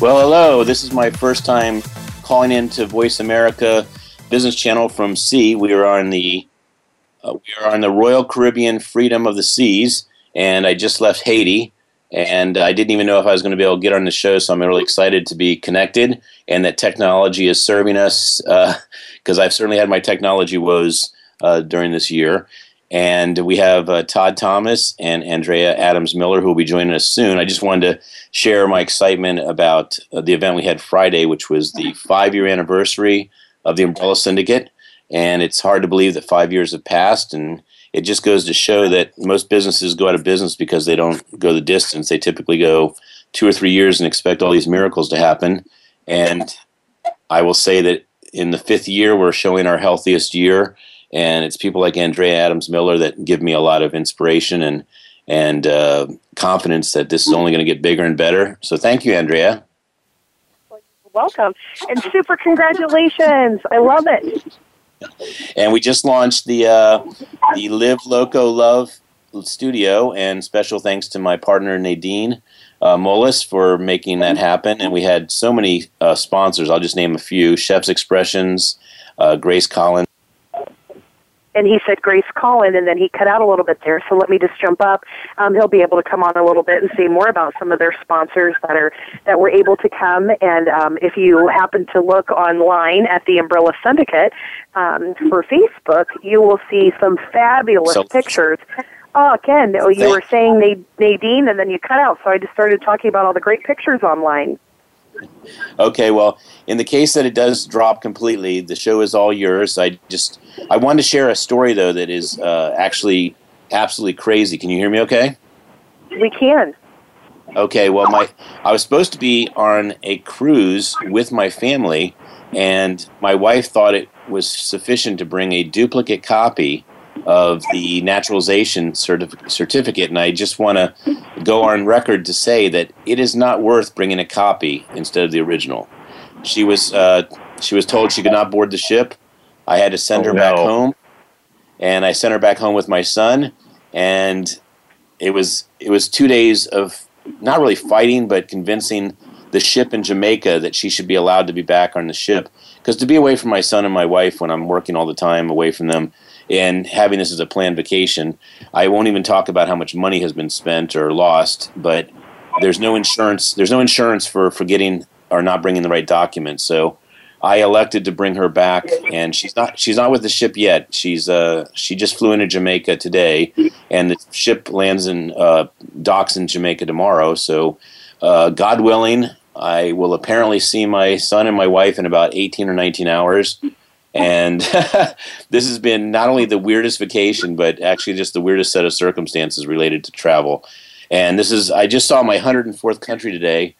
Well, hello. This is my first time calling into Voice America Business Channel from sea. We are on the uh, we are on the Royal Caribbean Freedom of the Seas, and I just left Haiti, and I didn't even know if I was going to be able to get on the show. So I'm really excited to be connected, and that technology is serving us because uh, I've certainly had my technology woes uh, during this year. And we have uh, Todd Thomas and Andrea Adams Miller who will be joining us soon. I just wanted to share my excitement about uh, the event we had Friday, which was the five year anniversary of the Umbrella Syndicate. And it's hard to believe that five years have passed. And it just goes to show that most businesses go out of business because they don't go the distance. They typically go two or three years and expect all these miracles to happen. And I will say that in the fifth year, we're showing our healthiest year and it's people like Andrea Adams Miller that give me a lot of inspiration and and uh, confidence that this is only going to get bigger and better. So thank you, Andrea. Welcome and super congratulations! I love it. And we just launched the uh, the Live Loco Love studio, and special thanks to my partner Nadine uh, Mullis for making that happen. And we had so many uh, sponsors. I'll just name a few: Chef's Expressions, uh, Grace Collins and he said Grace Collin, and then he cut out a little bit there. So let me just jump up. Um, he'll be able to come on a little bit and say more about some of their sponsors that are that were able to come. And um, if you happen to look online at the Umbrella Syndicate um, for Facebook, you will see some fabulous so, pictures. Oh, Ken, oh, you were saying Nadine, and then you cut out. So I just started talking about all the great pictures online. Okay, well, in the case that it does drop completely, the show is all yours. I just I wanted to share a story though that is uh, actually absolutely crazy. Can you hear me? Okay. We can. Okay. Well, my I was supposed to be on a cruise with my family, and my wife thought it was sufficient to bring a duplicate copy of the naturalization certif- certificate, and I just want to go on record to say that it is not worth bringing a copy instead of the original. She was uh, she was told she could not board the ship. I had to send oh, her no. back home, and I sent her back home with my son, and it was it was two days of not really fighting, but convincing the ship in Jamaica that she should be allowed to be back on the ship. Because to be away from my son and my wife when I'm working all the time away from them, and having this as a planned vacation. I won't even talk about how much money has been spent or lost, but there's no insurance. There's no insurance for forgetting or not bringing the right documents. So I elected to bring her back, and she's not she's not with the ship yet. She's uh she just flew into Jamaica today, and the ship lands in uh, docks in Jamaica tomorrow. So, uh, God willing, I will apparently see my son and my wife in about 18 or 19 hours. And this has been not only the weirdest vacation, but actually just the weirdest set of circumstances related to travel. And this is, I just saw my 104th country today,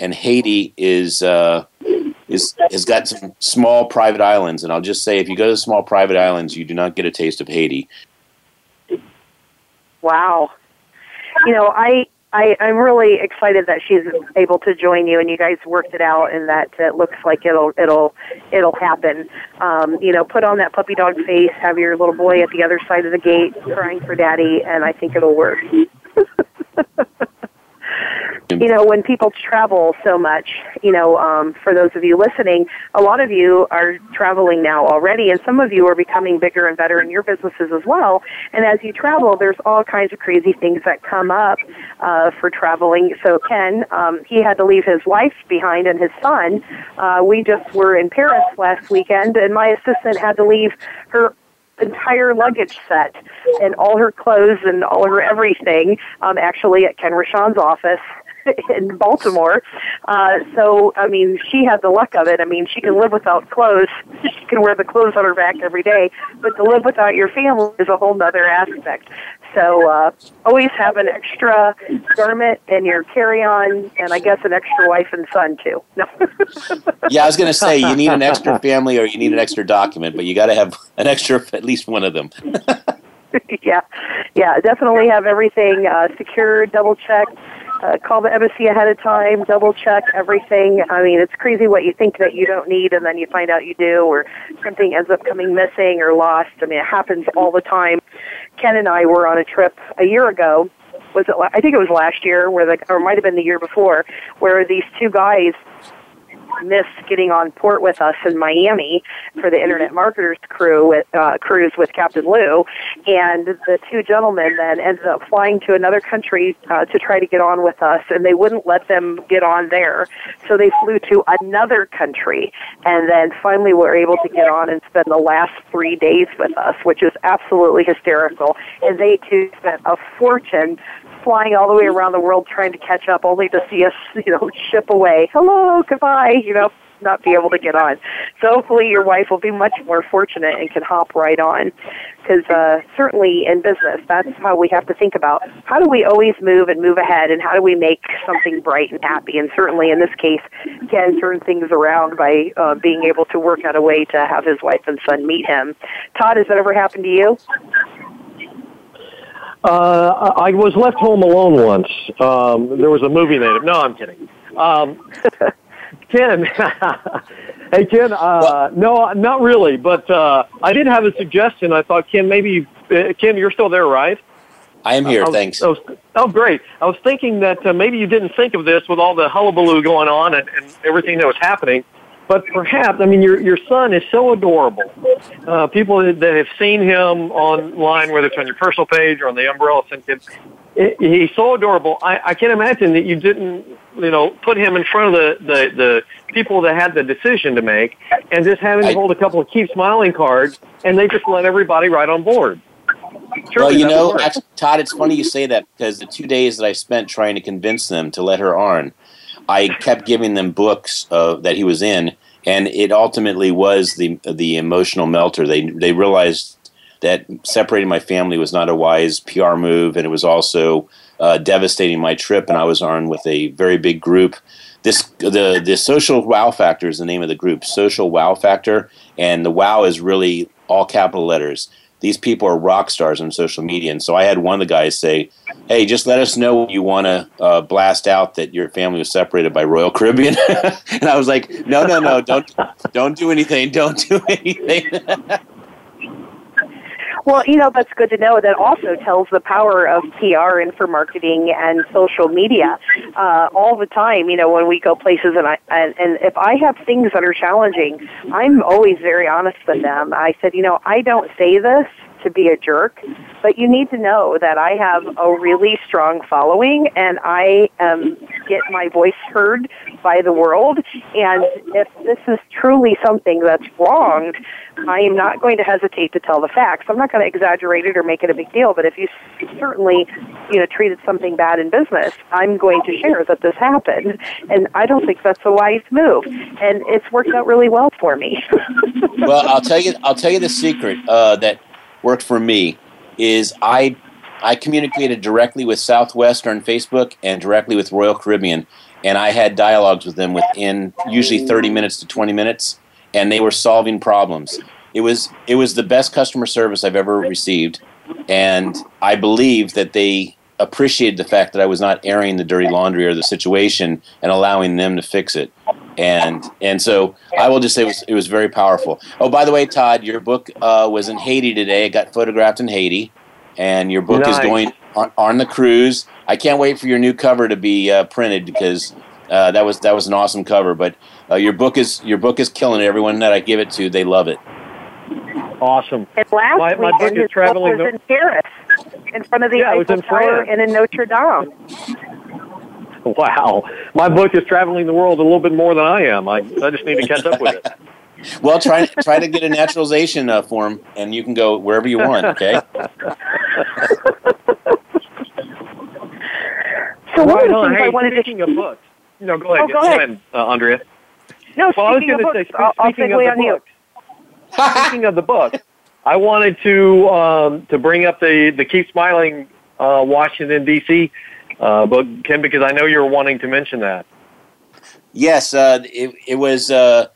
and Haiti is. Uh, is has got some small private islands, and I'll just say, if you go to small private islands, you do not get a taste of Haiti. Wow, you know, I I, I'm really excited that she's able to join you, and you guys worked it out, and that it looks like it'll it'll it'll happen. Um, you know, put on that puppy dog face, have your little boy at the other side of the gate crying for daddy, and I think it'll work. you know, when people travel so much, you know, um, for those of you listening, a lot of you are traveling now already, and some of you are becoming bigger and better in your businesses as well. And as you travel, there's all kinds of crazy things that come up uh, for traveling. So Ken, um, he had to leave his wife behind and his son. Uh, we just were in Paris last weekend, and my assistant had to leave her entire luggage set and all her clothes and all her everything um, actually at Ken Rochon's office in Baltimore. Uh, so, I mean, she had the luck of it. I mean, she can live without clothes. She can wear the clothes on her back every day. But to live without your family is a whole other aspect. So, uh, always have an extra garment in your carry-on, and I guess an extra wife and son too. No. yeah, I was going to say you need an extra family or you need an extra document, but you got to have an extra at least one of them. yeah, yeah, definitely have everything uh, secured, double checked uh, call the embassy ahead of time, double check everything. I mean, it's crazy what you think that you don't need, and then you find out you do, or something ends up coming missing or lost. I mean, it happens all the time. Ken and I were on a trip a year ago. Was it? I think it was last year, where the, or it might have been the year before, where these two guys missed getting on port with us in Miami for the Internet Marketers crew with uh, cruise with Captain Lou, and the two gentlemen then ended up flying to another country uh, to try to get on with us, and they wouldn't let them get on there, so they flew to another country, and then finally were able to get on and spend the last three days with us, which is absolutely hysterical. And they too spent a fortune flying all the way around the world trying to catch up, only to see us, you know, ship away. Hello, goodbye, you know, not be able to get on. So hopefully your wife will be much more fortunate and can hop right on. Because uh, certainly in business, that's how we have to think about how do we always move and move ahead, and how do we make something bright and happy. And certainly in this case, Ken turned things around by uh, being able to work out a way to have his wife and son meet him. Todd, has that ever happened to you? Uh, I was left home alone once. Um, there was a movie named. No, I'm kidding. Um, Ken, hey Ken, uh, no, not really, but uh, I did have a suggestion. I thought, Ken, maybe uh, Ken, you're still there, right? I am here. I was, thanks. I was, oh, great. I was thinking that uh, maybe you didn't think of this with all the hullabaloo going on and, and everything that was happening. But perhaps, I mean, your your son is so adorable. Uh, people that have seen him online, whether it's on your personal page or on the Umbrella Syndicate, he's so adorable. I, I can't imagine that you didn't, you know, put him in front of the, the, the people that had the decision to make and just him I, hold a couple of keep smiling cards and they just let everybody right on board. Surely well, you know, actually, Todd, it's funny you say that because the two days that I spent trying to convince them to let her on, I kept giving them books uh, that he was in, and it ultimately was the the emotional melter. They they realized that separating my family was not a wise PR move, and it was also uh, devastating my trip. And I was on with a very big group. This the the social wow factor is the name of the group. Social wow factor, and the wow is really all capital letters these people are rock stars on social media. And so I had one of the guys say, "Hey, just let us know when you want to uh, blast out that your family was separated by Royal Caribbean." and I was like, "No, no, no! Don't, don't do anything! Don't do anything!" Well, you know, that's good to know. That also tells the power of PR and for marketing and social media uh, all the time. You know, when we go places and I and, and if I have things that are challenging, I'm always very honest with them. I said, you know, I don't say this to be a jerk, but you need to know that I have a really strong following and I um, get my voice heard by the world. And if this is truly something that's wronged, I am not going to hesitate to tell the facts. I'm not going to exaggerate it or make it a big deal, but if you certainly, you know, treated something bad in business, I'm going to share that this happened. And I don't think that's a wise move. And it's worked out really well for me. well, I'll tell you, I'll tell you the secret uh, that worked for me is I I communicated directly with Southwest on Facebook and directly with Royal Caribbean, and I had dialogues with them within usually 30 minutes to 20 minutes, and they were solving problems. It was it was the best customer service I've ever received, and I believe that they appreciated the fact that I was not airing the dirty laundry or the situation and allowing them to fix it. And and so I will just say it was, it was very powerful. Oh, by the way, Todd, your book uh, was in Haiti today. It got photographed in Haiti, and your book nice. is going on, on the cruise. I can't wait for your new cover to be uh, printed because uh, that was that was an awesome cover. But uh, your book is your book is killing it. Everyone that I give it to, they love it. Awesome. And last My- my weekend, book is traveling book was the- in Paris, in front of the Yeah, Eiffel Tower and in Notre Dame. Wow. My book is traveling the world a little bit more than I am. I, I just need to catch up with it. Well, try try to get a naturalization uh, form, and you can go wherever you want. Okay. So one Right of the on. things Hey, I wanted to speaking of books. No, go ahead. Oh, go ahead. uh, Andrea. no, Well, I was speaking going of to books, say, I'll, I'll speaking segue of on the you. book, speaking of the book, I wanted to um, to bring up the the Keep Smiling uh, Washington D.C. Uh, book, Ken, because I know you were wanting to mention that. Yes, uh, it, it was. Uh,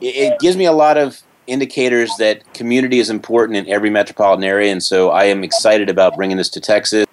it, it gives me a lot of indicators that community is important in every metropolitan area, and so I am excited about bringing this to Texas.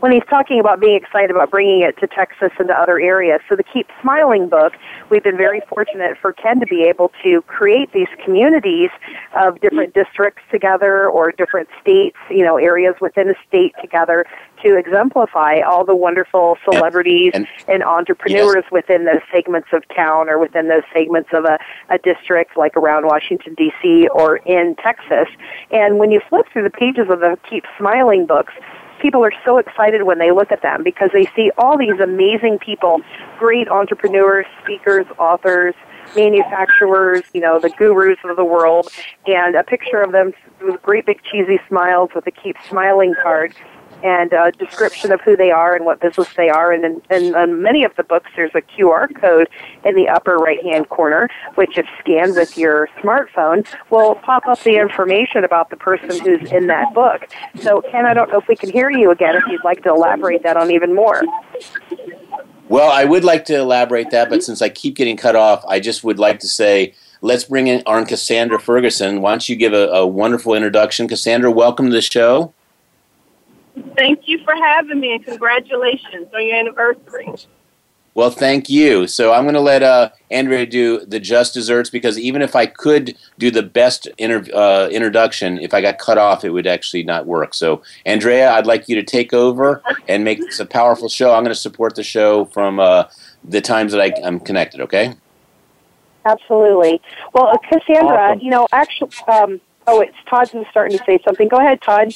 When he's talking about being excited about bringing it to Texas and to other areas. So the Keep Smiling book, we've been very fortunate for Ken to be able to create these communities of different districts together or different states, you know, areas within a state together to exemplify all the wonderful celebrities And- and entrepreneurs within those segments of town or within those segments of a, a district like around Washington D.C. or in Texas. And when you flip through the pages of the Keep Smiling books, people are so excited when they look at them because they see all these amazing people, great entrepreneurs, speakers, authors, manufacturers, you know, the gurus of the world, and a picture of them with great big cheesy smiles with a keep smiling card and a description of who they are and what business they are. And in, in, in many of the books, there's a QR code in the upper right hand corner, which, if scanned with your smartphone, will pop up the information about the person who's in that book. So, Ken, I don't know if we can hear you again if you'd like to elaborate that on even more. Well, I would like to elaborate that, but since I keep getting cut off, I just would like to say let's bring in on Cassandra Ferguson. Why don't you give a, a wonderful introduction? Cassandra, welcome to the show. Thank you for having me and congratulations on your anniversary. Well, thank you. So I'm going to let uh, Andrea do the just desserts because even if I could do the best inter- uh, introduction, if I got cut off, it would actually not work. So, Andrea, I'd like you to take over and make this a powerful show. I'm going to support the show from uh, the times that I, I'm connected. Okay. Absolutely. Well, uh, Cassandra, Awesome. you know, actually, um, oh, it's Todd who's starting to say something. Go ahead, Todd.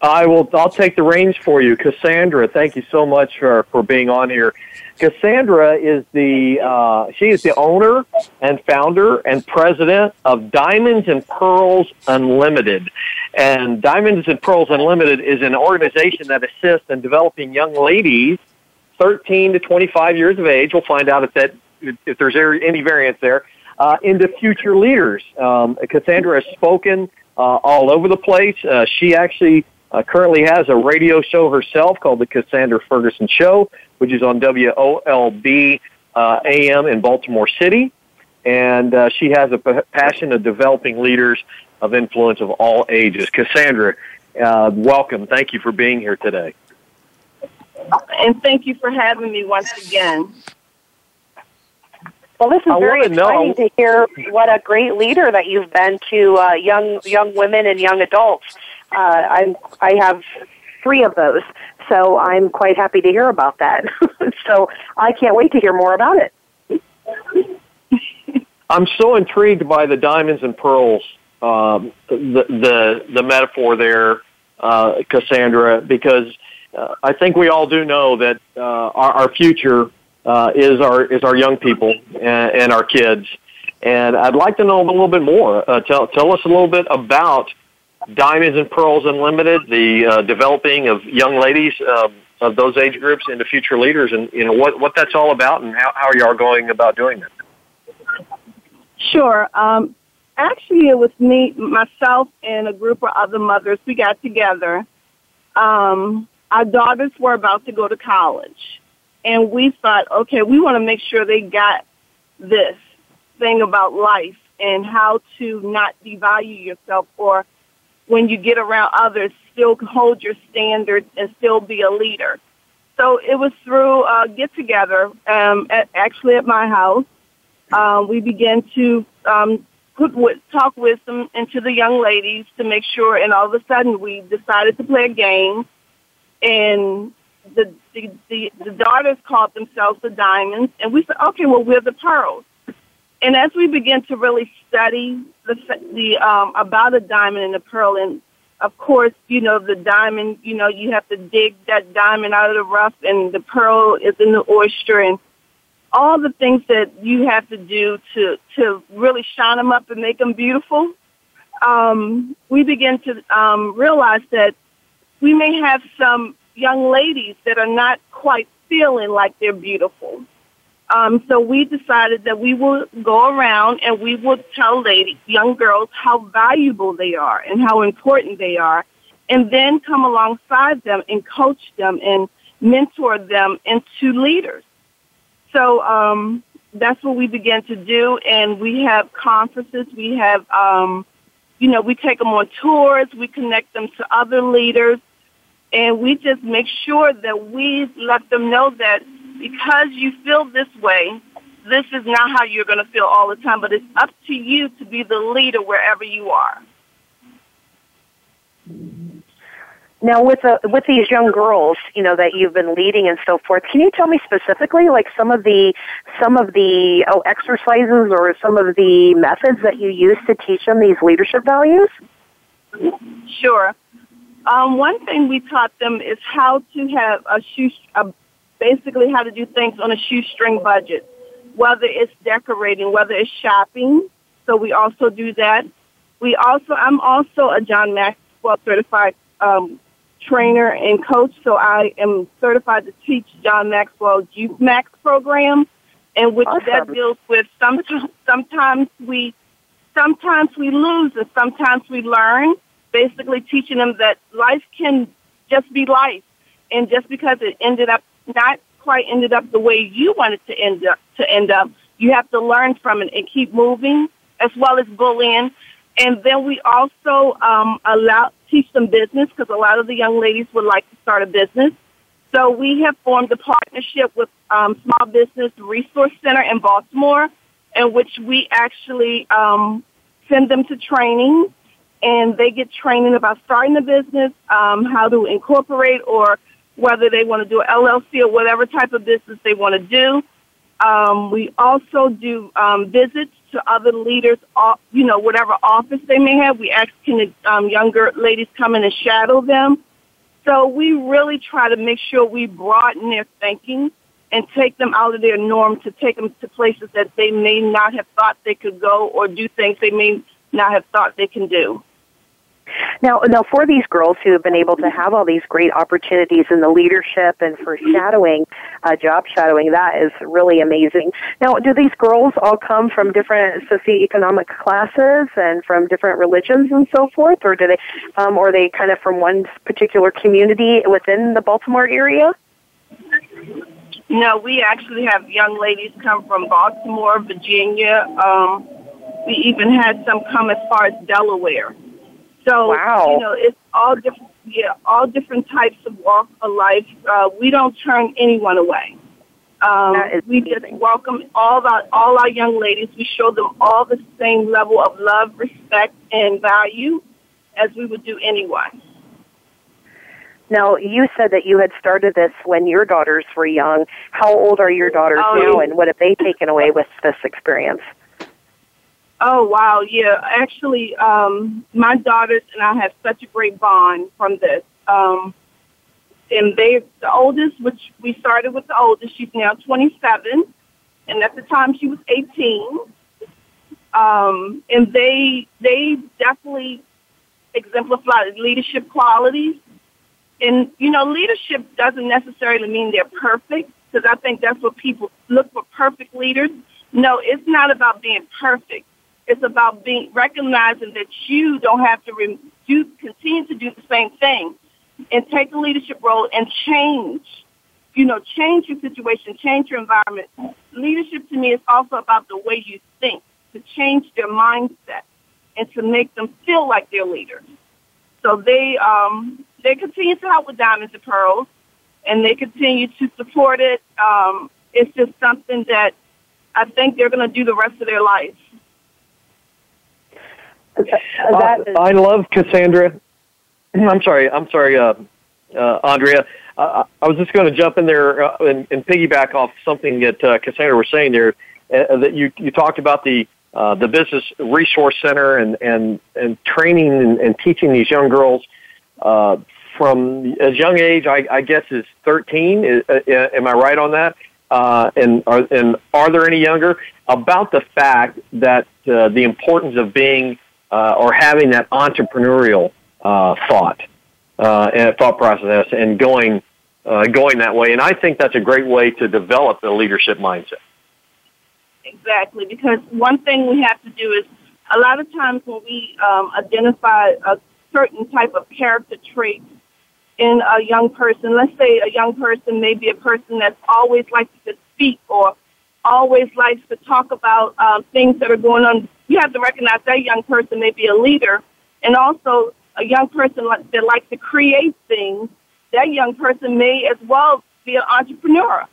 I will. I'll take the reins for you, Cassandra. Thank you so much for for being on here. Cassandra is the uh, she is the owner and founder and president of Diamonds and Pearls Unlimited, and Diamonds and Pearls Unlimited is an organization that assists in developing young ladies, thirteen to twenty five years of age. We'll find out if that if there's any variance there uh, into future leaders. Um, Cassandra has spoken uh, all over the place. Uh, she actually uh, currently has a radio show herself called The Cassandra Ferguson Show, which is on WOLB uh, AM in Baltimore City. And uh, she has a p- passion of developing leaders of influence of all ages. Cassandra, welcome. Thank you for being here today. And thank you for having me once again. Well, this is I very wanna know- exciting to hear what a great leader that you've been to uh, young young women and young adults. Uh, I'm I have three of those, so I'm quite happy to hear about that. so I can't wait to hear more about it. I'm so intrigued by the diamonds and pearls, um, the the the metaphor there, uh, Cassandra, because uh, I think we all do know that uh, our, our future uh, is our is our young people and, and our kids, and I'd like to know a little bit more. Uh, tell tell us a little bit about Diamonds and Pearls Unlimited, the uh, developing of young ladies um, of those age groups into future leaders, and you know what what that's all about, and how how you are going about doing that. Sure. Um, actually, it was me, myself, and a group of other mothers. We got together. Um, our daughters were about to go to college, and we thought, okay, we want to make sure they got this thing about life and how to not devalue yourself or when you get around others, still hold your standards and still be a leader. So it was through a get together, um, at, actually at my house. Um, we began to um, put with, talk wisdom into the young ladies to make sure. And all of a sudden, we decided to play a game, and the the the, the daughters called themselves the diamonds, and we said, okay, well, we're the pearls. And as we begin to really study the the um, about a diamond and a pearl, and of course, you know the diamond, you know you have to dig that diamond out of the rough, and the pearl is in the oyster, and all the things that you have to do to to really shine them up and make them beautiful. Um, we begin to um, realize that we may have some young ladies that are not quite feeling like they're beautiful. Um, so we decided that we will go around and we will tell ladies, young girls, how valuable they are and how important they are, and then come alongside them and coach them and mentor them into leaders. So um, that's what we began to do, and we have conferences. We have, um, you know, we take them on tours. We connect them to other leaders, and we just make sure that we let them know that because you feel this way, this is not how you're going to feel all the time, but it's up to you to be the leader wherever you are. Now, with uh, with these young girls, you know that you've been leading and so forth, can you tell me specifically, like some of the some of the oh, exercises or some of the methods that you use to teach them these leadership values? Sure. Um, one thing we taught them is how to have a shoe, a basically how to do things on a shoestring budget, whether it's decorating, whether it's shopping. So we also do that. We also, I'm also a John Maxwell certified um, trainer and coach, so I am certified to teach John Maxwell's Youth Max program, and which awesome. that deals with some, sometimes we sometimes we lose and sometimes we learn. Basically, teaching them that life can just be life, and just because it ended up not quite ended up the way you wanted to end up to end up. You have to learn from it and keep moving, as well as bullying. And then we also um, allow teach them business because a lot of the young ladies would like to start a business. So we have formed a partnership with um, Small Business Resource Center in Baltimore, in which we actually um, send them to training, and they get training about starting a business, um, how to incorporate or whether they want to do an LLC or whatever type of business they want to do. Um, we also do um, visits to other leaders, you know, whatever office they may have. We ask can um, younger ladies come in and shadow them. So we really try to make sure we broaden their thinking and take them out of their norm to take them to places that they may not have thought they could go or do things they may not have thought they can do. Now, now for these girls who have been able to have all these great opportunities in the leadership and for shadowing, uh, job shadowing, that is really amazing. Now, do these girls all come from different socioeconomic classes and from different religions and so forth, or do they, um, or are they kind of from one particular community within the Baltimore area? No, we actually have young ladies come from Baltimore, Virginia. Um, we even had some come as far as Delaware. So wow. you know, it's all different. Yeah, all different types of walk of life. Uh, we don't turn anyone away. Um, we amazing. just welcome all our all our young ladies. We show them all the same level of love, respect, and value as we would do anyone. Now, you said that you had started this when your daughters were young. How old are your daughters oh, now, and what have they taken away with this experience? Oh wow, yeah. Actually, um, my daughters and I have such a great bond from this. Um, and they, the oldest, which we started with the oldest, she's now 27, and at the time she was 18. Um, and they they definitely exemplify leadership qualities. And you know, leadership doesn't necessarily mean they're perfect, because I think that's what people look for perfect leaders. No, it's not about being perfect it's about being recognizing that you don't have to re- do continue to do the same thing and take a leadership role and change. You know, change your situation, change your environment. Leadership to me is also about the way you think, to change their mindset and to make them feel like they're leaders. So they um, they continue to help with Diamonds and Pearls, and they continue to support it. Um, it's just something that I think they're going to do the rest of their life. Uh, I love Cassandra. I'm sorry. I'm sorry, uh, uh, Andrea. Uh, I was just going to jump in there uh, and, and piggyback off something that uh, Cassandra was saying there. Uh, that you you talked about the uh, the business resource center and and and training and, and teaching these young girls uh, from as young age. I, I guess is 13. Is, am I right on that? Uh, and are and are there any younger about the fact that uh, the importance of being uh, or having that entrepreneurial uh, thought uh, and thought process and going uh, going that way. And I think that's a great way to develop a leadership mindset. Exactly, because one thing we have to do is a lot of times when we um, identify a certain type of character trait in a young person, let's say a young person may be a person that's always likes to speak or always likes to talk about um, things that are going on. You have to recognize that young person may be a leader, and also a young person that likes to create things. That young person may as well be an entrepreneur.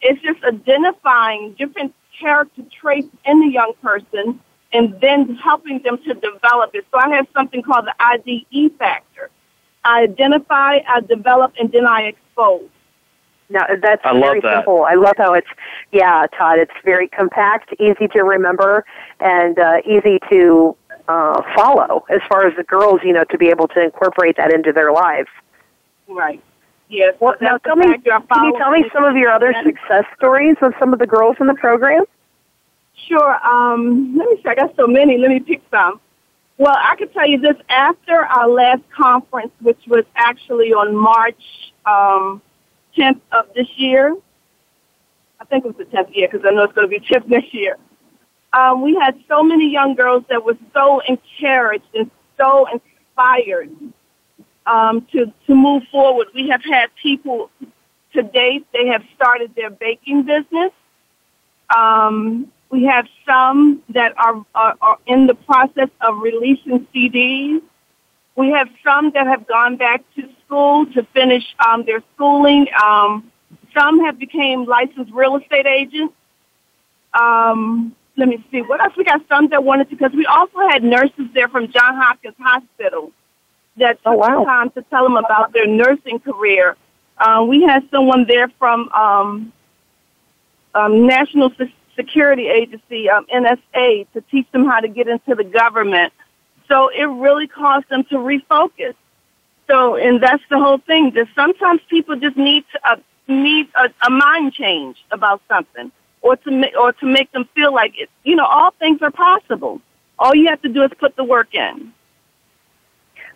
It's just identifying different character traits in the young person and then helping them to develop it. So I have something called the IDE factor. I identify, I develop, and then I expose. Now that's I very that. simple. I love how it's yeah, Todd. It's very compact, easy to remember, and uh, easy to uh, follow. As far as the girls, you know, to be able to incorporate that into their lives. Right. Yes. Well, now tell me, can you tell me some of your other success stories of some of the girls in the program? Sure. Um, let me see. I got so many. Let me pick some. Well, I can tell you this. After our last conference, which was actually on March um, 10th of this year, I think it was the 10th year because I know it's going to be 10th next year. Um, we had so many young girls that were so encouraged and so inspired um, to to move forward. We have had people to date; they have started their baking business. Um, we have some that are, are, are in the process of releasing CDs. We have some that have gone back to school to finish um, their schooling. Um, some have become licensed real estate agents. Um, let me see what else we got. Some that wanted to because we also had nurses there from John Hopkins Hospital that oh, took wow. time to tell them about their nursing career. Uh, we had someone there from um, um, National Se- Security Agency, um, NSA, to teach them how to get into the government. So it really caused them to refocus. So, and that's the whole thing. That sometimes people just need to, uh, need a, a mind change about something, or to ma- or to make them feel like it. You know, all things are possible. All you have to do is put the work in.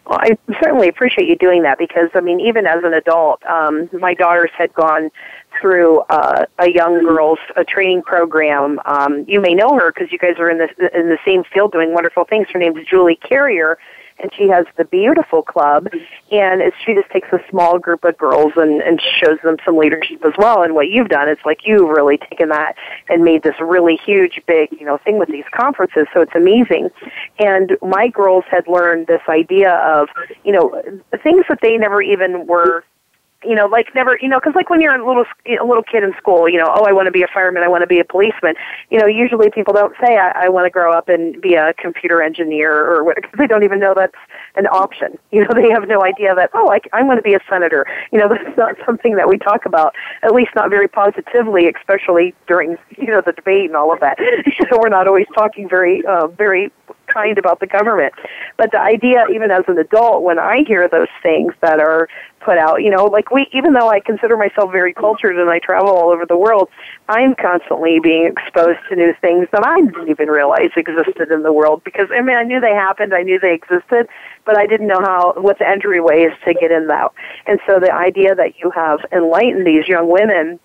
Well, I certainly appreciate you doing that because, I mean, even as an adult, um, my daughters had gone through uh, a young girls a training program. Um, you may know her because you guys are in the in the same field doing wonderful things. Her name is Julie Carrier, and she has the Beautiful Club, and it's, she just takes a small group of girls and, and shows them some leadership as well. And what you've done, it's like you've really taken that and made this really huge, big, you know, thing with these conferences. So it's amazing. And my girls had learned this idea of, you know, things that they never even were you know, like never, you know, because like when you're a little a little kid in school, you know, oh, I want to be a fireman, I want to be a policeman. You know, usually people don't say I, I want to grow up and be a computer engineer or because they don't even know that's an option. You know, they have no idea that oh, I, I want to be a senator. You know, that's not something that we talk about, at least not very positively, especially during you know the debate and all of that. so we're not always talking very uh, very kind about the government. But the idea, even as an adult, when I hear those things that are put out, you know, like we, even though I consider myself very cultured and I travel all over the world, I'm constantly being exposed to new things that I didn't even realize existed in the world because, I mean, I knew they happened, I knew they existed, but I didn't know how, what the entryway is to get in that. And so the idea that you have enlightened these young women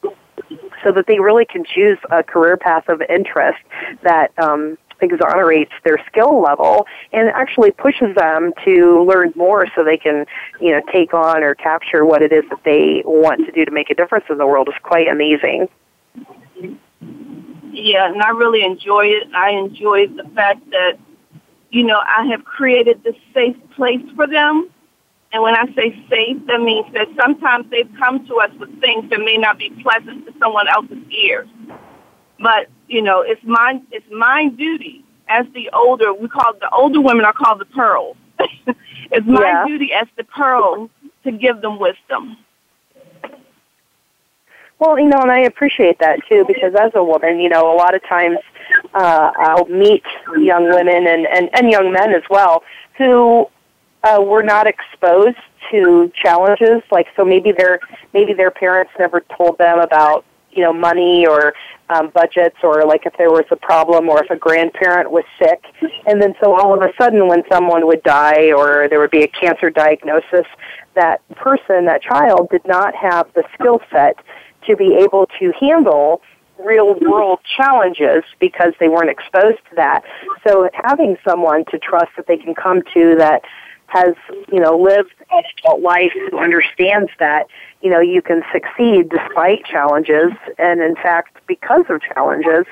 so that they really can choose a career path of interest that um, exonerates their skill level and actually pushes them to learn more so they can, you know, take on or capture what it is that they want to do to make a difference in the world is quite amazing. Yeah, and I really enjoy it. I enjoy the fact that, you know, I have created this safe place for them. And when I say safe, that means that sometimes they've come to us with things that may not be pleasant to someone else's ears. But you know, it's my it's my duty as the older, we call the older women are called the pearls. it's my Yeah. duty as the pearl to give them wisdom. Well, you know, and I appreciate that too because as a woman, you know, a lot of times uh, I'll meet young women and, and, and young men as well who uh, were not exposed to challenges. Like, so maybe their maybe their parents never told them about you know money or um, budgets or like if there was a problem or if a grandparent was sick, and then so all of a sudden when someone would die or there would be a cancer diagnosis, that person, that child, did not have the skill set to be able to handle real world challenges because they weren't exposed to that. So having someone to trust that they can come to that has, you know, lived an adult life who understands that, you know, you can succeed despite challenges and in fact because of challenges,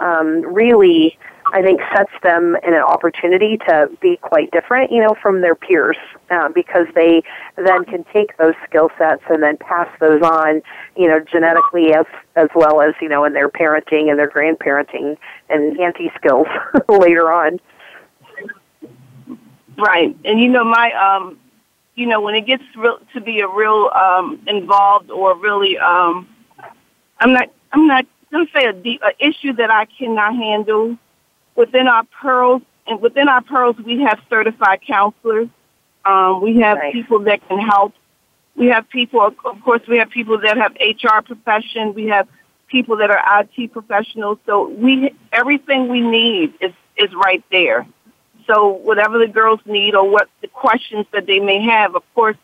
um, really I think sets them in an opportunity to be quite different, you know, from their peers, uh, because they then can take those skill sets and then pass those on, you know, genetically as as well as you know in their parenting and their grandparenting and auntie skills later on. Right. And you know, my um you know, when it gets real to be a real um involved or really um I'm not I'm not gonna say a deep a issue that I cannot handle within our pearls and within our pearls we have certified counselors. Um we have Nice. people that can help. We have people of course we have people that have HR profession, we have people that are IT professionals. So we everything we need is is right there. So whatever the girls need or what the questions that they may have, of course,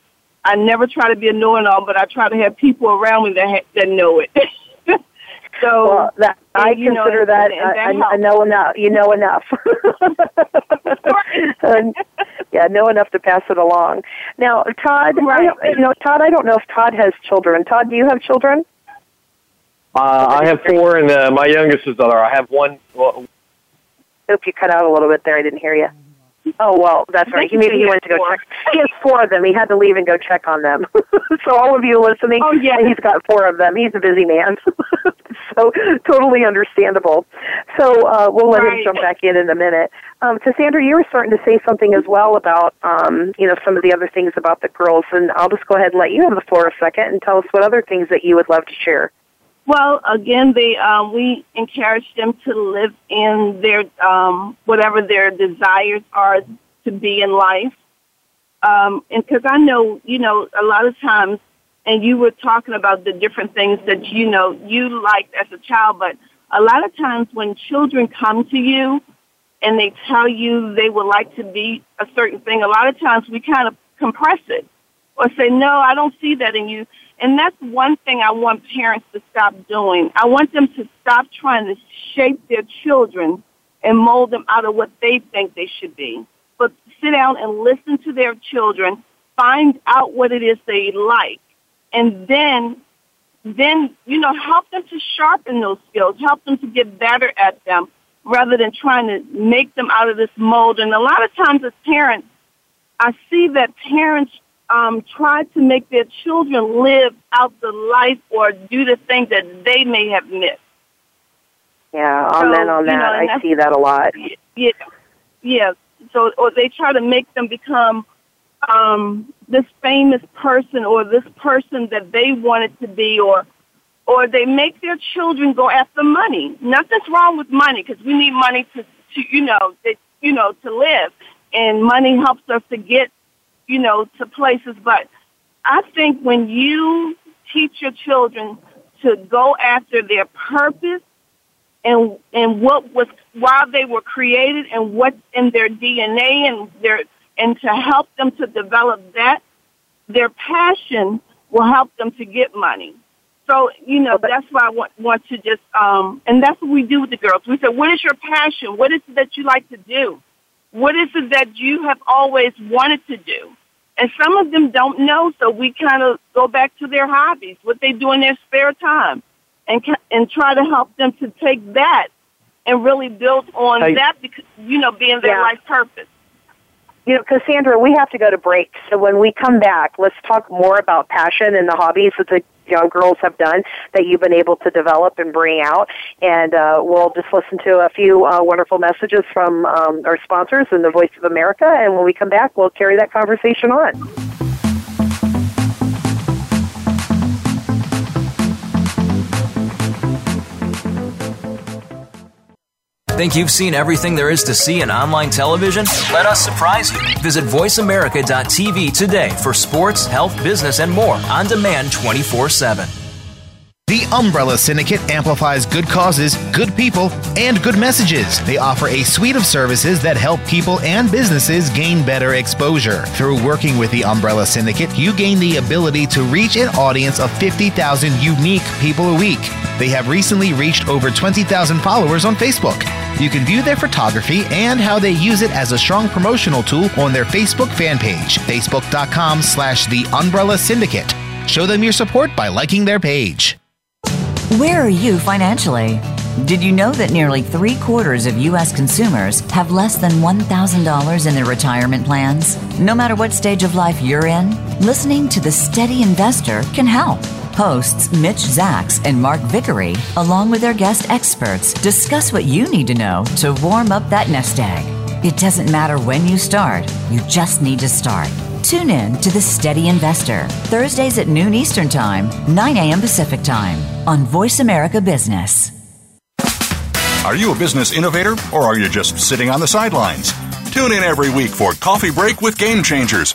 I never try to be a know-it-all, but I try to have people around me that ha- that know it. so Well, that I you know, consider and- that, and that I, I know enough. You know enough. and, yeah, know enough to pass it along. Now, Todd, Right. you know, Todd, I don't know if Todd has children. Todd, do you have children? Uh, I have four, and uh, my youngest is other. I have one. Well, Oop, you cut out a little bit there. I didn't hear you. Oh well, that's right. He maybe he went to go check. He has four of them. He had to leave and go check on them. so all of you listening, Oh, yeah. he's got four of them. He's a busy man. so totally understandable. So uh, we'll let him jump back in in a minute. Um, Cassandra, you were starting to say something as well about um, you know some of the other things about the girls, and I'll just go ahead and let you have the floor a second and tell us what other things that you would love to share. Well, again, they um, we encourage them to live in their um, whatever their desires are to be in life. Um, and because I know, you know, a lot of times, and you were talking about the different things that you know you liked as a child, but a lot of times when children come to you and they tell you they would like to be a certain thing, a lot of times we kind of compress it or say, no, I don't see that in you. And that's one thing I want parents to stop doing. I want them to stop trying to shape their children and mold them out of what they think they should be. But sit down and listen to their children, find out what it is they like, and then then you know help them to sharpen those skills, help them to get better at them rather than trying to make them out of this mold. And a lot of times as parents, I see that parents um, try to make their children live out the life or do the things that they may have missed. Yeah, So, amen on you know, that. I see that a lot. Yeah, yeah. So, or they try to make them become um, this famous person or this person that they wanted to be, or or they make their children go after money. Nothing's wrong with money because we need money to, to you know, that you know, to live, and money helps us to get, you know, to places. But I think when you teach your children to go after their purpose and and what was why they were created and what's in their DNA and their and to help them to develop that, their passion will help them to get money. So you know that's why I want want to just um and that's what we do with the girls. We say, what is your passion? What is it that you like to do? What is it that you have always wanted to do? And some of them don't know, so we kind of go back to their hobbies, what they do in their spare time and and try to help them to take that and really build on Hey. that because you know being their Yeah. life purpose. you know, Cassandra, we have to go to break. So when we come back, let's talk more about passion and the hobbies that the young girls have done that you've been able to develop and bring out. And uh, we'll just listen to a few uh, wonderful messages from um, our sponsors and the Voice of America. And when we come back, we'll carry that conversation on. Think you've seen everything there is to see in online television? Let us surprise you. Visit VoiceAmerica.tv today for sports, health, business, and more on demand 24 7. The Umbrella Syndicate amplifies good causes, good people, and good messages. They offer a suite of services that help people and businesses gain better exposure. Through working with the Umbrella Syndicate, you gain the ability to reach an audience of 50,000 unique people a week. They have recently reached over 20,000 followers on Facebook. You can view their photography and how they use it as a strong promotional tool on their Facebook fan page, facebook.com slash the Umbrella Syndicate. Show them your support by liking their page. Where are you financially? Did you know that nearly three quarters of U.S. consumers have less than $1,000 in their retirement plans? No matter what stage of life you're in, listening to The Steady Investor can help. Hosts Mitch Zacks and Mark Vickery, along with their guest experts, discuss what you need to know to warm up that nest egg. It doesn't matter when you start, you just need to start. Tune in to The Steady Investor, Thursdays at noon Eastern Time, 9 a.m. Pacific Time, on Voice America Business. Are you a business innovator or are you just sitting on the sidelines? Tune in every week for Coffee Break with Game Changers,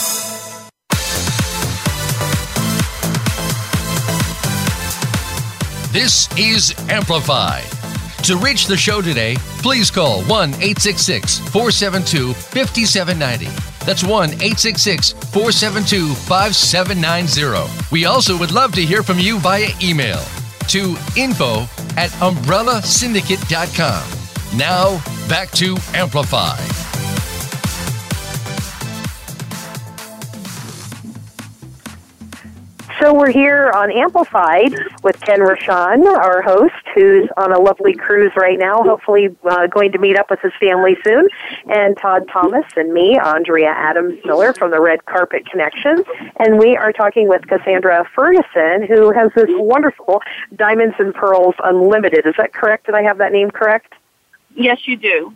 This is Amplified. To reach the show today, please call 1 866 472 5790. That's 1 866 472 5790. We also would love to hear from you via email to info at umbrellasyndicate.com. Now, back to Amplify. We're here on Amplified with Ken Rochon, our host, who's on a lovely cruise right now, hopefully uh, going to meet up with his family soon, and Todd Thomas and me, Andrea Adams Miller from the Red Carpet Connection. And we are talking with Cassandra Ferguson, who has this wonderful Diamonds and Pearls Unlimited. Is that correct? Did I have that name correct? Yes, you do.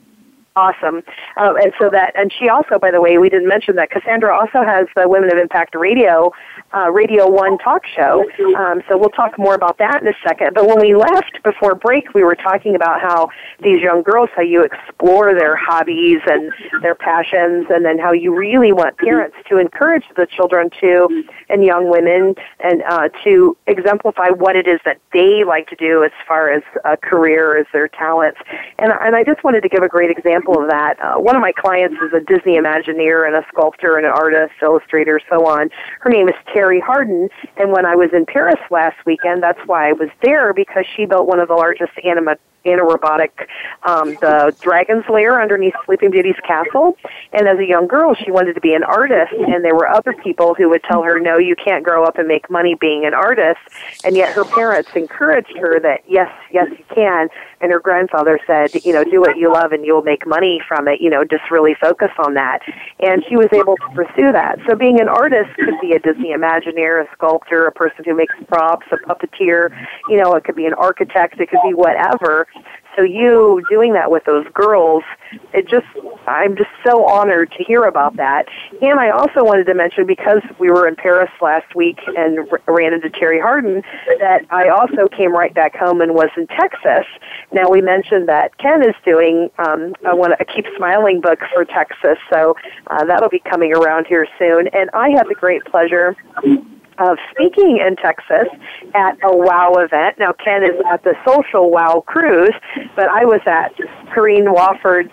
Awesome. Uh, and so that, and she also, by the way, we didn't mention that Cassandra also has the Women of Impact Radio, uh, Radio One talk show. Um, so we'll talk more about that in a second. But when we left before break, we were talking about how these young girls, how you explore their hobbies and their passions, and then how you really want parents to encourage the children to, and young women, and uh, to exemplify what it is that they like to do as far as a career, as their talents. And, and I just wanted to give a great example example of that. Uh, one of my clients is a Disney Imagineer and a sculptor and an artist, illustrator, so on. Her name is Terry Harden, and when I was in Paris last weekend, that's why I was there because she built one of the largest anima anaerobic, um, the Dragon's Lair underneath Sleeping Beauty's castle. And as a young girl, she wanted to be an artist, and there were other people who would tell her, no, you can't grow up and make money being an artist. And yet her parents encouraged her that, yes, yes, you can. And her grandfather said, you know, do what you love and you'll make money from it, you know, just really focus on that. And she was able to pursue that. So being an artist could be a Disney Imagineer, a sculptor, a person who makes props, a puppeteer, you know, it could be an architect, it could be whatever so you doing that with those girls, it just I'm just so honored to hear about that. And I also wanted to mention because we were in Paris last week and r- ran into Terry Harden that I also came right back home and was in Texas. Now we mentioned that Ken is doing um, I want a Keep Smiling book for Texas, so uh, that'll be coming around here soon. And I had the great pleasure of speaking in Texas at a WOW event. Now, Ken is at the Social WOW Cruise, but I was at Corrine Wofford's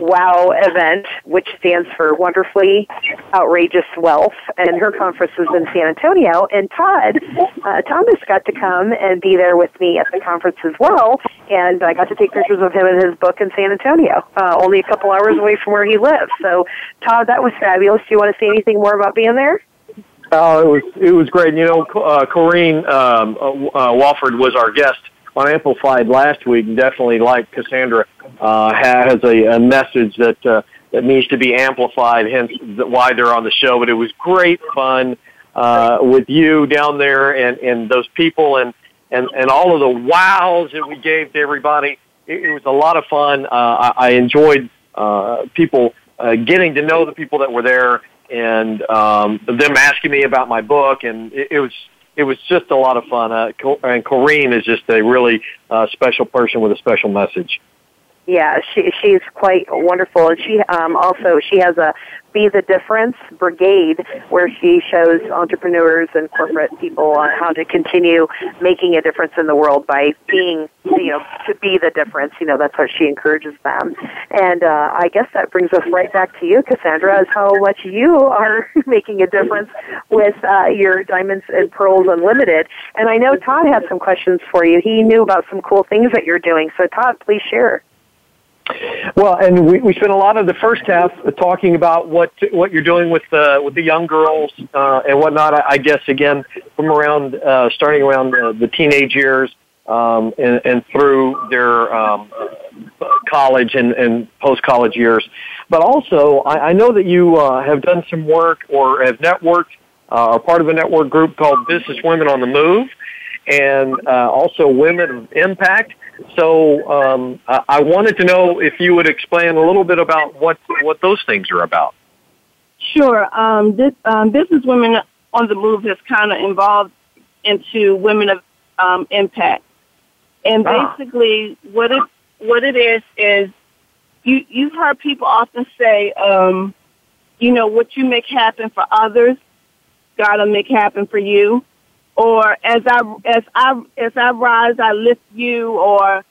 WOW event, which stands for Wonderfully Outrageous Wealth, and her conference was in San Antonio. And Todd uh, Thomas got to come and be there with me at the conference as well, and I got to take pictures of him and his book in San Antonio, uh, only a couple hours away from where he lives. So, Todd, that was fabulous. Do you want to say anything more about being there? Oh, it was it was great. You know, uh, Corrine um, uh, uh, Wofford was our guest on Amplified last week. Definitely, like Cassandra, uh, has a, a message that uh, that needs to be amplified. Hence, why they're on the show. But it was great fun uh, with you down there and and those people and and and all of the wows that we gave to everybody. It, it was a lot of fun. Uh, I, I enjoyed uh, people uh, getting to know the people that were there and um, them asking me about my book, and it, it was it was just a lot of fun. Uh, and Corrine is just a really uh, special person with a special message. Yeah, she she's quite wonderful, and she um, also she has a be the Difference Brigade, where she shows entrepreneurs and corporate people on how to continue making a difference in the world by being, you know, to be the difference. You know, that's what she encourages them. And uh, I guess that brings us right back to you, Cassandra, as how much you are making a difference with uh, your Diamonds and Pearls Unlimited. And I know Todd had some questions for you. He knew about some cool things that you're doing. So, Todd, please share. Well, and we, we spent a lot of the first half talking about what what you're doing with the with the young girls uh, and whatnot. I, I guess again from around uh, starting around the, the teenage years um, and, and through their um, college and, and post college years. But also, I, I know that you uh, have done some work or have networked uh, or part of a network group called Business Women on the Move, and uh, also Women of Impact. So um, I wanted to know if you would explain a little bit about what what those things are about. Sure. Um, this um, business women on the move has kind of involved into women of um, impact, and ah. basically what it what it is is you you've heard people often say, um, you know, what you make happen for others, gotta make happen for you or as I as I as I rise, I lift you, or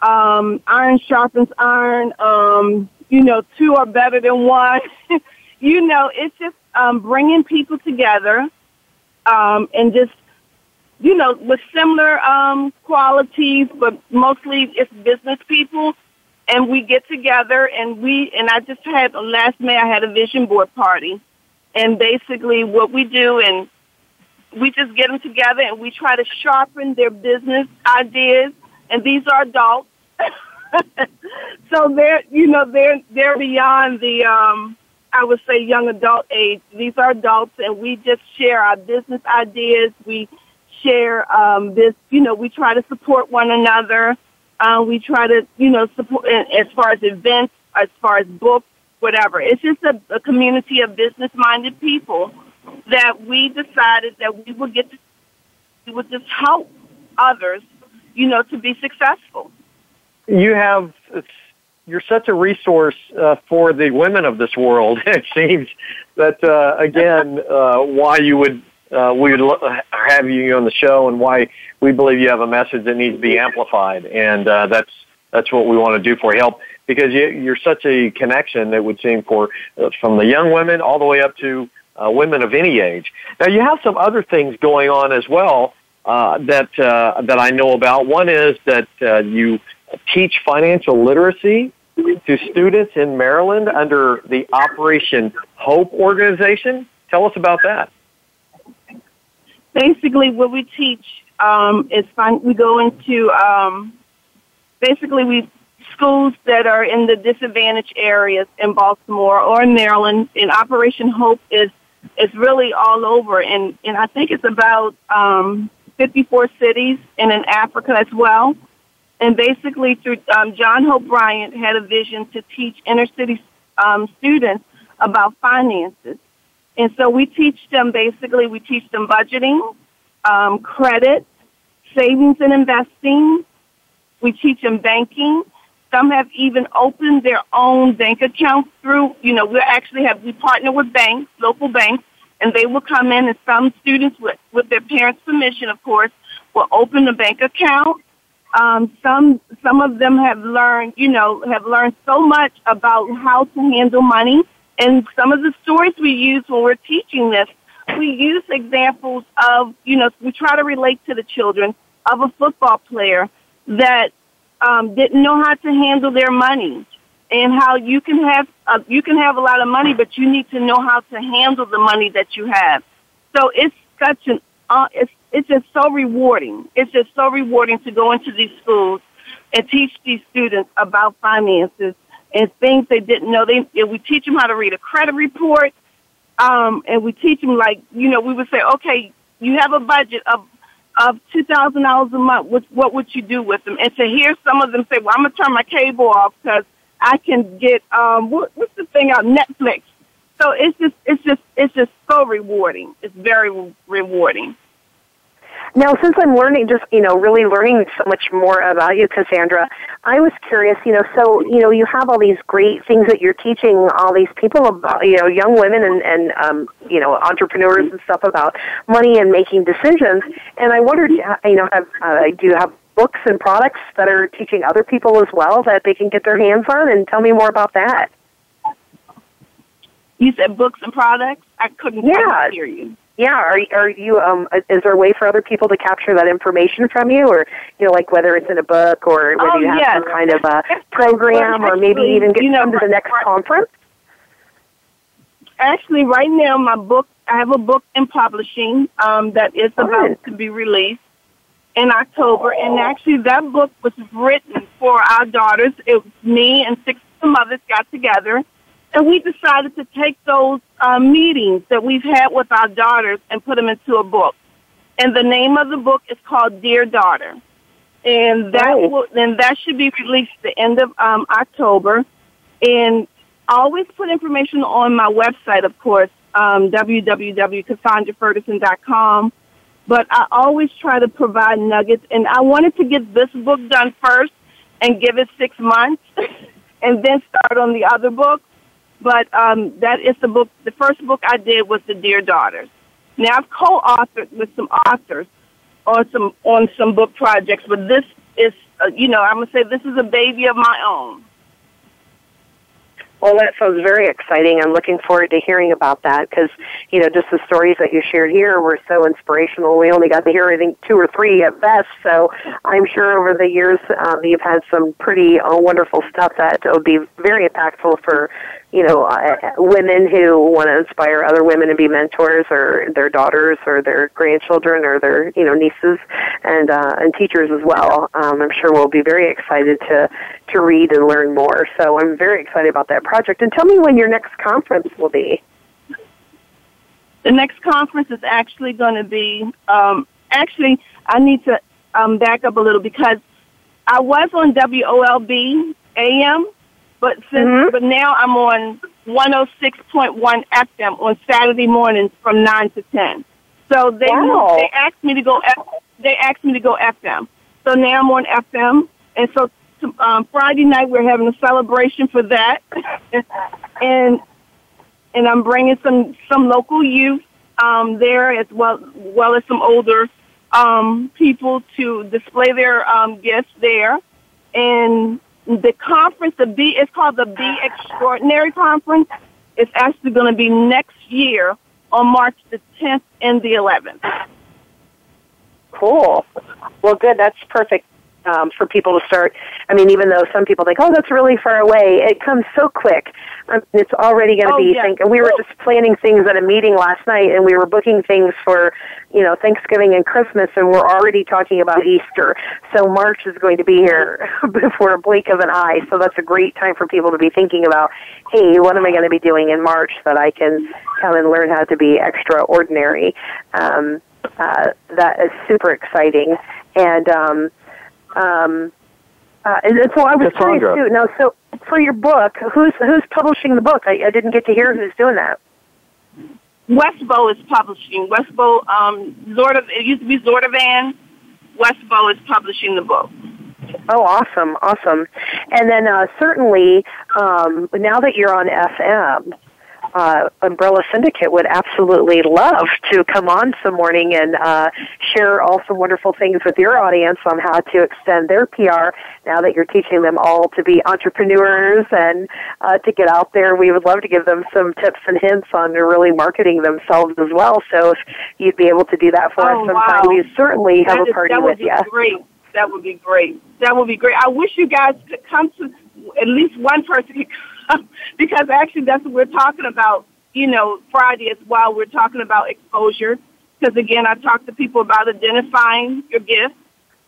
um, iron sharpens iron. Um, you know, two are better than one. you know, it's just um, bringing people together um, and just you know with similar um, qualities, but mostly it's business people. And we get together, and we and I just had last May I had a vision board party, and basically what we do and we just get them together and we try to sharpen their business ideas. And these are adults, so they're you know they're they're beyond the um, I would say young adult age. These are adults, and we just share our business ideas. We share um, this. You know, we try to support one another. Uh, we try to you know support as far as events, as far as books, whatever. It's just a, a community of business minded people that we decided that we would get to, we would just help others, you know, to be successful. You have you're such a resource uh, for the women of this world. it seems that uh, again, uh, why you would uh, we would lo- have you on the show, and why we believe you have a message that needs to be amplified, and uh, that's that's what we want to do for. Help because you, you're such a connection. It would seem for uh, from the young women all the way up to uh, women of any age. Now, you have some other things going on as well uh, that uh, that I know about. One is that uh, you teach financial literacy to students in Maryland under the Operation Hope organization. Tell us about that. Basically, what we teach um, is fun. We go into um, basically we schools that are in the disadvantaged areas in Baltimore or in Maryland. And Operation Hope is it's really all over, and and I think it's about um, 54 cities and in Africa as well. And basically, through um, John Hope Bryant had a vision to teach inner city um, students about finances, and so we teach them basically we teach them budgeting, um, credit, savings and investing. We teach them banking. Some have even opened their own bank accounts through, you know, we actually have, we partner with banks, local banks, and they will come in and some students with, with their parents' permission, of course, will open a bank account. Um, some some of them have learned, you know, have learned so much about how to handle money. And some of the stories we use when we're teaching this, we use examples of, you know, we try to relate to the children of a football player that um, didn't know how to handle their money and how you can have uh, you can have a lot of money, but you need to know how to handle the money that you have. So it's such an uh, it's it's just so rewarding. It's just so rewarding to go into these schools and teach these students about finances and things they didn't know. They we teach them how to read a credit report, um, and we teach them like you know we would say, okay, you have a budget of of two thousand dollars a month. What what would you do with them? And to hear some of them say, well, I'm gonna turn my cable off because I can get um what, what's the thing out Netflix. So it's just it's just it's just so rewarding. It's very rewarding. Now, since I'm learning, just you know, really learning so much more about you, Cassandra, I was curious. You know, so you know, you have all these great things that you're teaching all these people about, you know, young women and and um, you know, entrepreneurs and stuff about money and making decisions. And I wondered, you know, have, uh, do you have books and products that are teaching other people as well that they can get their hands on? And tell me more about that. You said books and products. I couldn't yeah. hear you. Yeah, are are you um is there a way for other people to capture that information from you or you know like whether it's in a book or whether oh, you have yes. some kind of a program well, or maybe even get you know, come to the next conference? Actually, right now my book I have a book in publishing um that is about to be released in October and actually that book was written for our daughters. It was me and six of the mothers got together and we decided to take those uh, meetings that we've had with our daughters and put them into a book. And the name of the book is called Dear Daughter. And that Oh. will, and that should be released the end of um, October. And I always put information on my website, of course, um, www.cassandraferguson.com. But I always try to provide nuggets. And I wanted to get this book done first and give it six months and then start on the other book but um, that is the book. The first book I did was the Dear Daughters. Now I've co-authored with some authors on some on some book projects, but this is, uh, you know, I'm gonna say this is a baby of my own. Well, that sounds very exciting. I'm looking forward to hearing about that because, you know, just the stories that you shared here were so inspirational. We only got to hear, I think, two or three at best. So I'm sure over the years um, you've had some pretty uh, wonderful stuff that will be very impactful for, you know, uh, women who want to inspire other women to be mentors or their daughters or their grandchildren or their, you know, nieces and, uh, and teachers as well. Um, I'm sure we'll be very excited to, to read and learn more. So I'm very excited about that project. And tell me when your next conference will be. The next conference is actually going to be. Um, actually, I need to um, back up a little because I was on WOLB AM, but since Mhm. but now I'm on 106.1 FM on Saturday mornings from nine to ten. So they Wow. they asked me to go. F, they asked me to go FM. So now I'm on FM, and so um, Friday night we're having a celebration for that, and and I'm bringing some some local youth um, there as well well as some older um, people to display their um, gifts there. And the conference, the B, it's called the Be Extraordinary Conference. It's actually going to be next year on March the 10th and the 11th. Cool. Well, good. That's perfect um, for people to start. I mean, even though some people think, "Oh, that's really far away," it comes so quick. Um, it's already going to Oh, be. yeah. Think, and we were just planning things at a meeting last night, and we were booking things for, you know, Thanksgiving and Christmas, and we're already talking about Easter. So March is going to be here before a blink of an eye. So that's a great time for people to be thinking about, hey, what am I going to be doing in March that I can come and learn how to be extraordinary. Um, uh, that is super exciting. And um, um, uh, and and so I was curious Cassandra. too. Now, so for your book, who's who's publishing the book? I, I didn't get to hear who's doing that. Westbow is publishing. Westbow, um, Zorda, it used to be Zondervan. Westbow is publishing the book. Oh, awesome, awesome. And then uh, certainly, um, now that you're on FM, uh, Umbrella Syndicate would absolutely love to come on some morning and uh, share all some wonderful things with your audience on how to extend their PR now that you're teaching them all to be entrepreneurs and uh, to get out there. We would love to give them some tips and hints on really marketing themselves as well. So if you'd be able to do that for oh, us sometime, wow. we certainly have that a party is, that with would be you. Great. That would be great. That would be great. I wish you guys could come to at least one person could because actually that's what we're talking about. You know, Friday as well. We're talking about exposure because again, I talked to people about identifying your gift,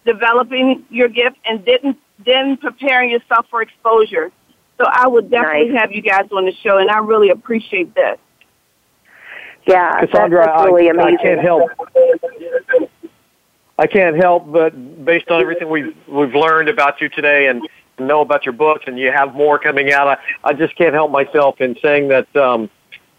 developing your gift, and then then preparing yourself for exposure. So I would definitely Nice. have you guys on the show, and I really appreciate that. Yeah, Cassandra, that's, that's really I, amazing. I can't help. I can't help but, based on everything we've we've learned about you today and know about your books, and you have more coming out. I, I just can't help myself in saying that um,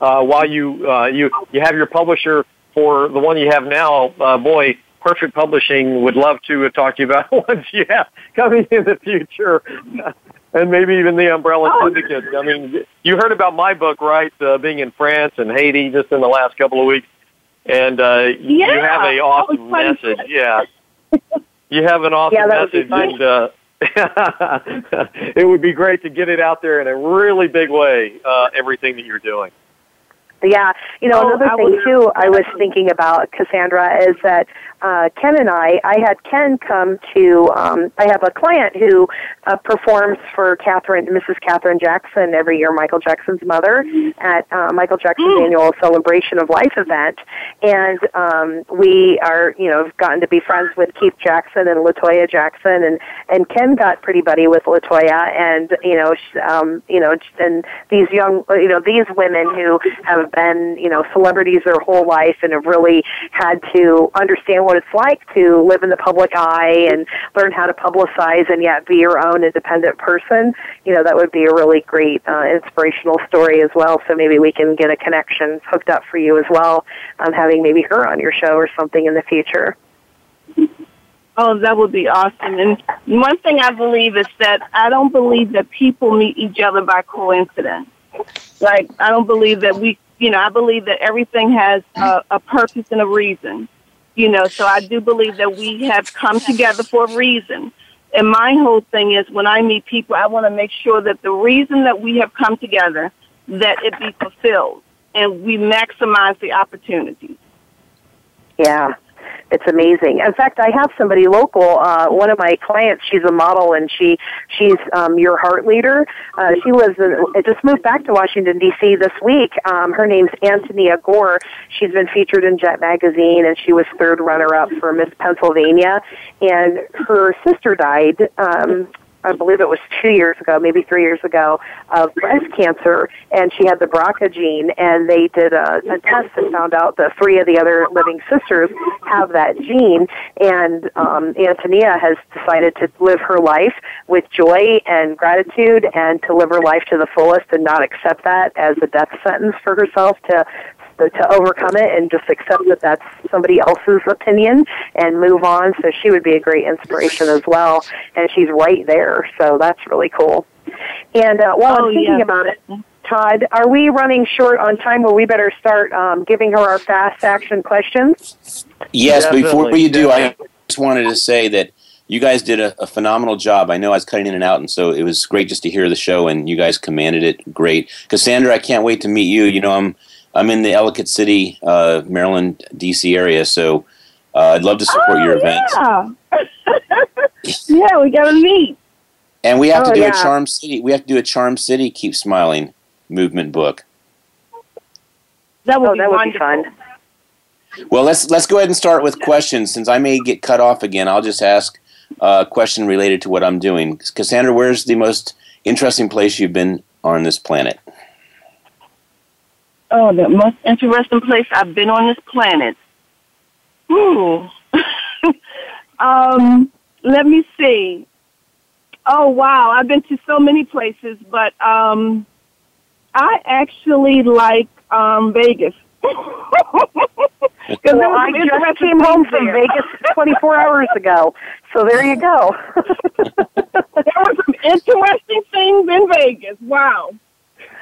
uh, while you uh, you you have your publisher for the one you have now, uh, boy, Perfect Publishing would love to talk to you about ones you have coming in the future. And maybe even the Umbrella Oh. Syndicate. I mean, you heard about my book, right? Uh, being in France and Haiti just in the last couple of weeks, and uh, you have a that awesome message. Yeah, you have an awesome Yeah, that would be message, and uh, it would be great to get it out there in a really big way. Uh, everything that you're doing. Yeah, you know, Oh, another I thing would- too I was thinking about, Cassandra, is that uh, Ken and I, I had Ken come to, um, I have a client who uh, performs for Catherine, Mrs. Catherine Jackson every year, Michael Jackson's mother, at uh, Michael Jackson's annual Celebration of Life event. And um, we are, you know, gotten to be friends with Keith Jackson and Latoya Jackson, and, and Ken got pretty buddy with Latoya, and, you know, um, you know, and these young, you know, these women who have been, you know, celebrities their whole life and have really had to understand what it's like to live in the public eye and learn how to publicize and yet be your own independent person. You know, that would be a really great uh, inspirational story as well. So maybe we can get a connection hooked up for you as well, um, having maybe her on your show or something in the future. Oh, that would be awesome. And one thing I believe is that I don't believe that people meet each other by coincidence. Like, I don't believe that we, you know, I believe that everything has a, a purpose and a reason. You know, so I do believe that we have come together for a reason. And my whole thing is when I meet people, I want to make sure that the reason that we have come together, that it be fulfilled and we maximize the opportunities. Yeah, it's amazing. In fact, I have somebody local. Uh, one of my clients, she's a model, and she she's um, your heart leader. Uh, she lives in, just moved back to Washington D.C. this week. Um, her name's Antonia Gore. She's been featured in Jet magazine, and she was third runner-up for Miss Pennsylvania. And her sister died. Um, I believe it was two years ago, maybe three years ago, of breast cancer, and she had the BRCA gene, and they did a, a test and found out that three of the other living sisters have that gene, and um, Antonia has decided to live her life with joy and gratitude, and to live her life to the fullest, and not accept that as a death sentence for herself to to overcome it and just accept that that's somebody else's opinion and move on. So she would be a great inspiration as well, and she's right there. So that's really cool. And uh, while Oh, I'm thinking yeah. about it, Todd, are we running short on time where we better start um, giving her our fast action questions? Yes, Definitely, before you do, I just wanted to say that you guys did a, a phenomenal job. I know I was cutting in and out, and so it was great just to hear the show, and you guys commanded it great. Cassandra, I can't wait to meet you. You know, I'm I'm in the Ellicott City, uh, Maryland, D.C. area, so uh, I'd love to support your events. Yeah. yeah, we got to meet. And we have Oh, to do yeah. a Charm City. We have to do a Charm City Keep Smiling movement book. That would Oh, be that would be fun. Well, let's let's go ahead and start with questions. Since I may get cut off again, I'll just ask uh, a question related to what I'm doing. Cassandra, where's the most interesting place you've been on this planet? Oh, the most interesting place I've been on this planet. Ooh. um, let me see. Oh wow, I've been to so many places, but um, I actually like um, Vegas. Because Well, I just came home from Vegas 24 hours ago, so there you go. there were some interesting things in Vegas. Wow.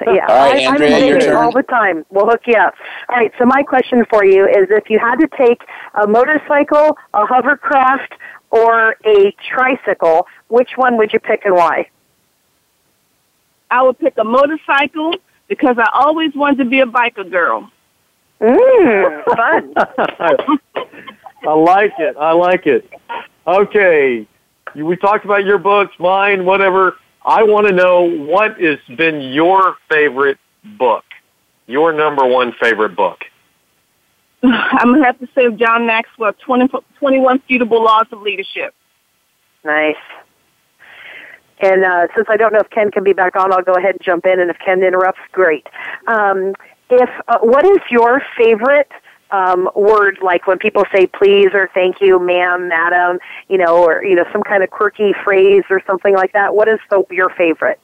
Yeah, All right, I, Andrea, I'm in your turn. all the time. We'll hook you up. All right. So my question for you is: if you had to take a motorcycle, a hovercraft, or a tricycle, which one would you pick and why? I would pick a motorcycle because I always wanted to be a biker girl. Mmm, fun. I like it. I like it. Okay. We talked about your books, mine, whatever. I want to know what has been your favorite book, your number one favorite book. I'm gonna have to say John Maxwell, 20, 21 Irrefutable Laws of Leadership. Nice. And uh, since I don't know if Ken can be back on, I'll go ahead and jump in. And if Ken interrupts, great. Um, if uh, what is your favorite um, word, like when people say please or thank you, ma'am, madam, you know, or you know, some kind of quirky phrase or something like that? What is the, your favorite?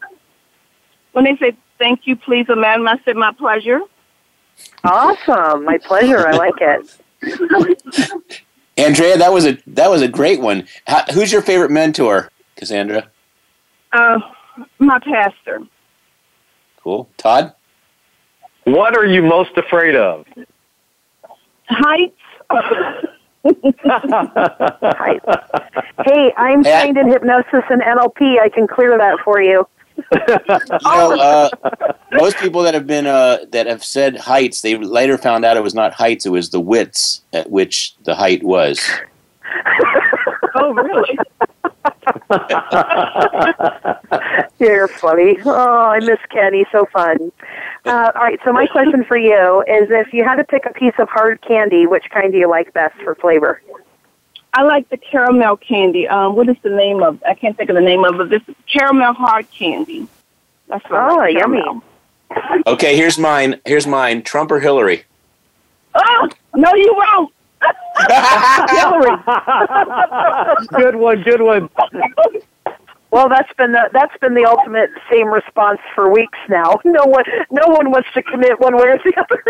When they say thank you, please, a madam, I said my pleasure. Awesome, my pleasure. I like it. Andrea, that was a that was a great one. How, who's your favorite mentor, Cassandra? Uh, my pastor. Cool. Todd? What are you most afraid of? Heights. Hey, I'm trained in hypnosis and NLP. I can clear that for you. You know, uh, most people that have been uh, that have said heights, they later found out it was not heights; it was the widths at which the height was. oh, really? You're funny. Oh, I miss Ken. He's so fun. Uh, all right, so my question for you is if you had to pick a piece of hard candy, which kind do you like best for flavor? I like the caramel candy. Um, what is the name of? I can't think of the name of it. This is caramel hard candy. That's what I Oh, like, yummy. Okay, here's mine. Here's mine. Trump or Hillary? Oh, no, you won't. Good one, good one. Well, that's been the, that's been the ultimate same response for weeks now. No one no one wants to commit one way or the other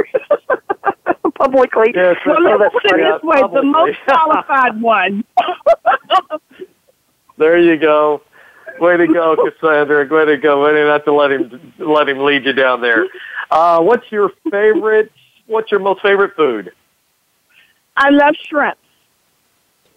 publicly. Yes, Well, Oh, let's put it this way: the most qualified one. There you go. Way to go, Cassandra. Way to go. Way not to let him let him lead you down there. Uh, what's your favorite? What's your most favorite food? I love shrimp.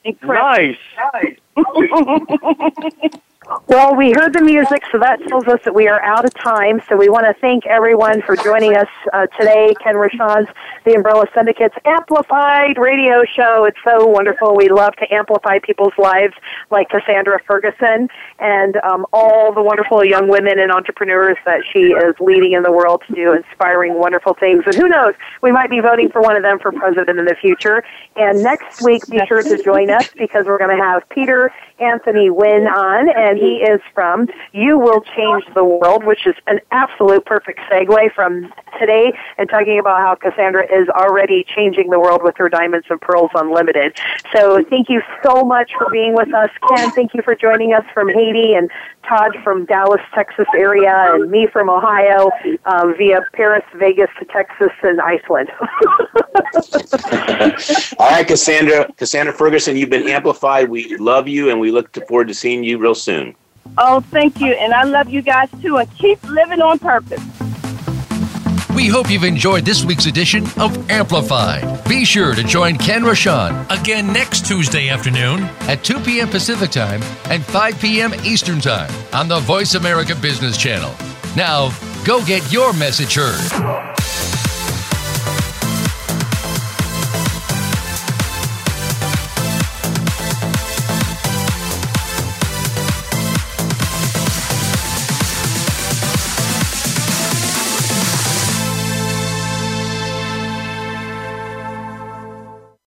Incredible. Nice. Well, we heard the music, so that tells us that we are out of time. So we want to thank everyone for joining us uh, today. Ken Rochon's The Umbrella Syndicate's Amplified radio show. It's so wonderful. We love to amplify people's lives like Cassandra Ferguson and um, all the wonderful young women and entrepreneurs that she is leading in the world to do inspiring, wonderful things. And who knows, we might be voting for one of them for president in the future. And next week, be sure to join us because we're going to have Peter Anthony Wynn on, and he is from You Will Change the World, which is an absolute perfect segue from today and talking about how Cassandra is already changing the world with her Diamonds and Pearls Unlimited. So thank you so much for being with us, Ken. Thank you for joining us from Haiti and Todd from Dallas, Texas area, and me from Ohio uh, via Paris, Vegas to Texas and Iceland. All right, Cassandra. Cassandra Ferguson, you've been amplified. We love you, and we look forward to seeing you real soon. Oh, thank you, and I love you guys too. And keep living on purpose. We hope you've enjoyed this week's edition of Amplified. Be sure to join Ken Rochon again next Tuesday afternoon at 2 p.m. Pacific Time and 5 p.m. Eastern Time on the Voice America Business Channel. Now, go get your message heard.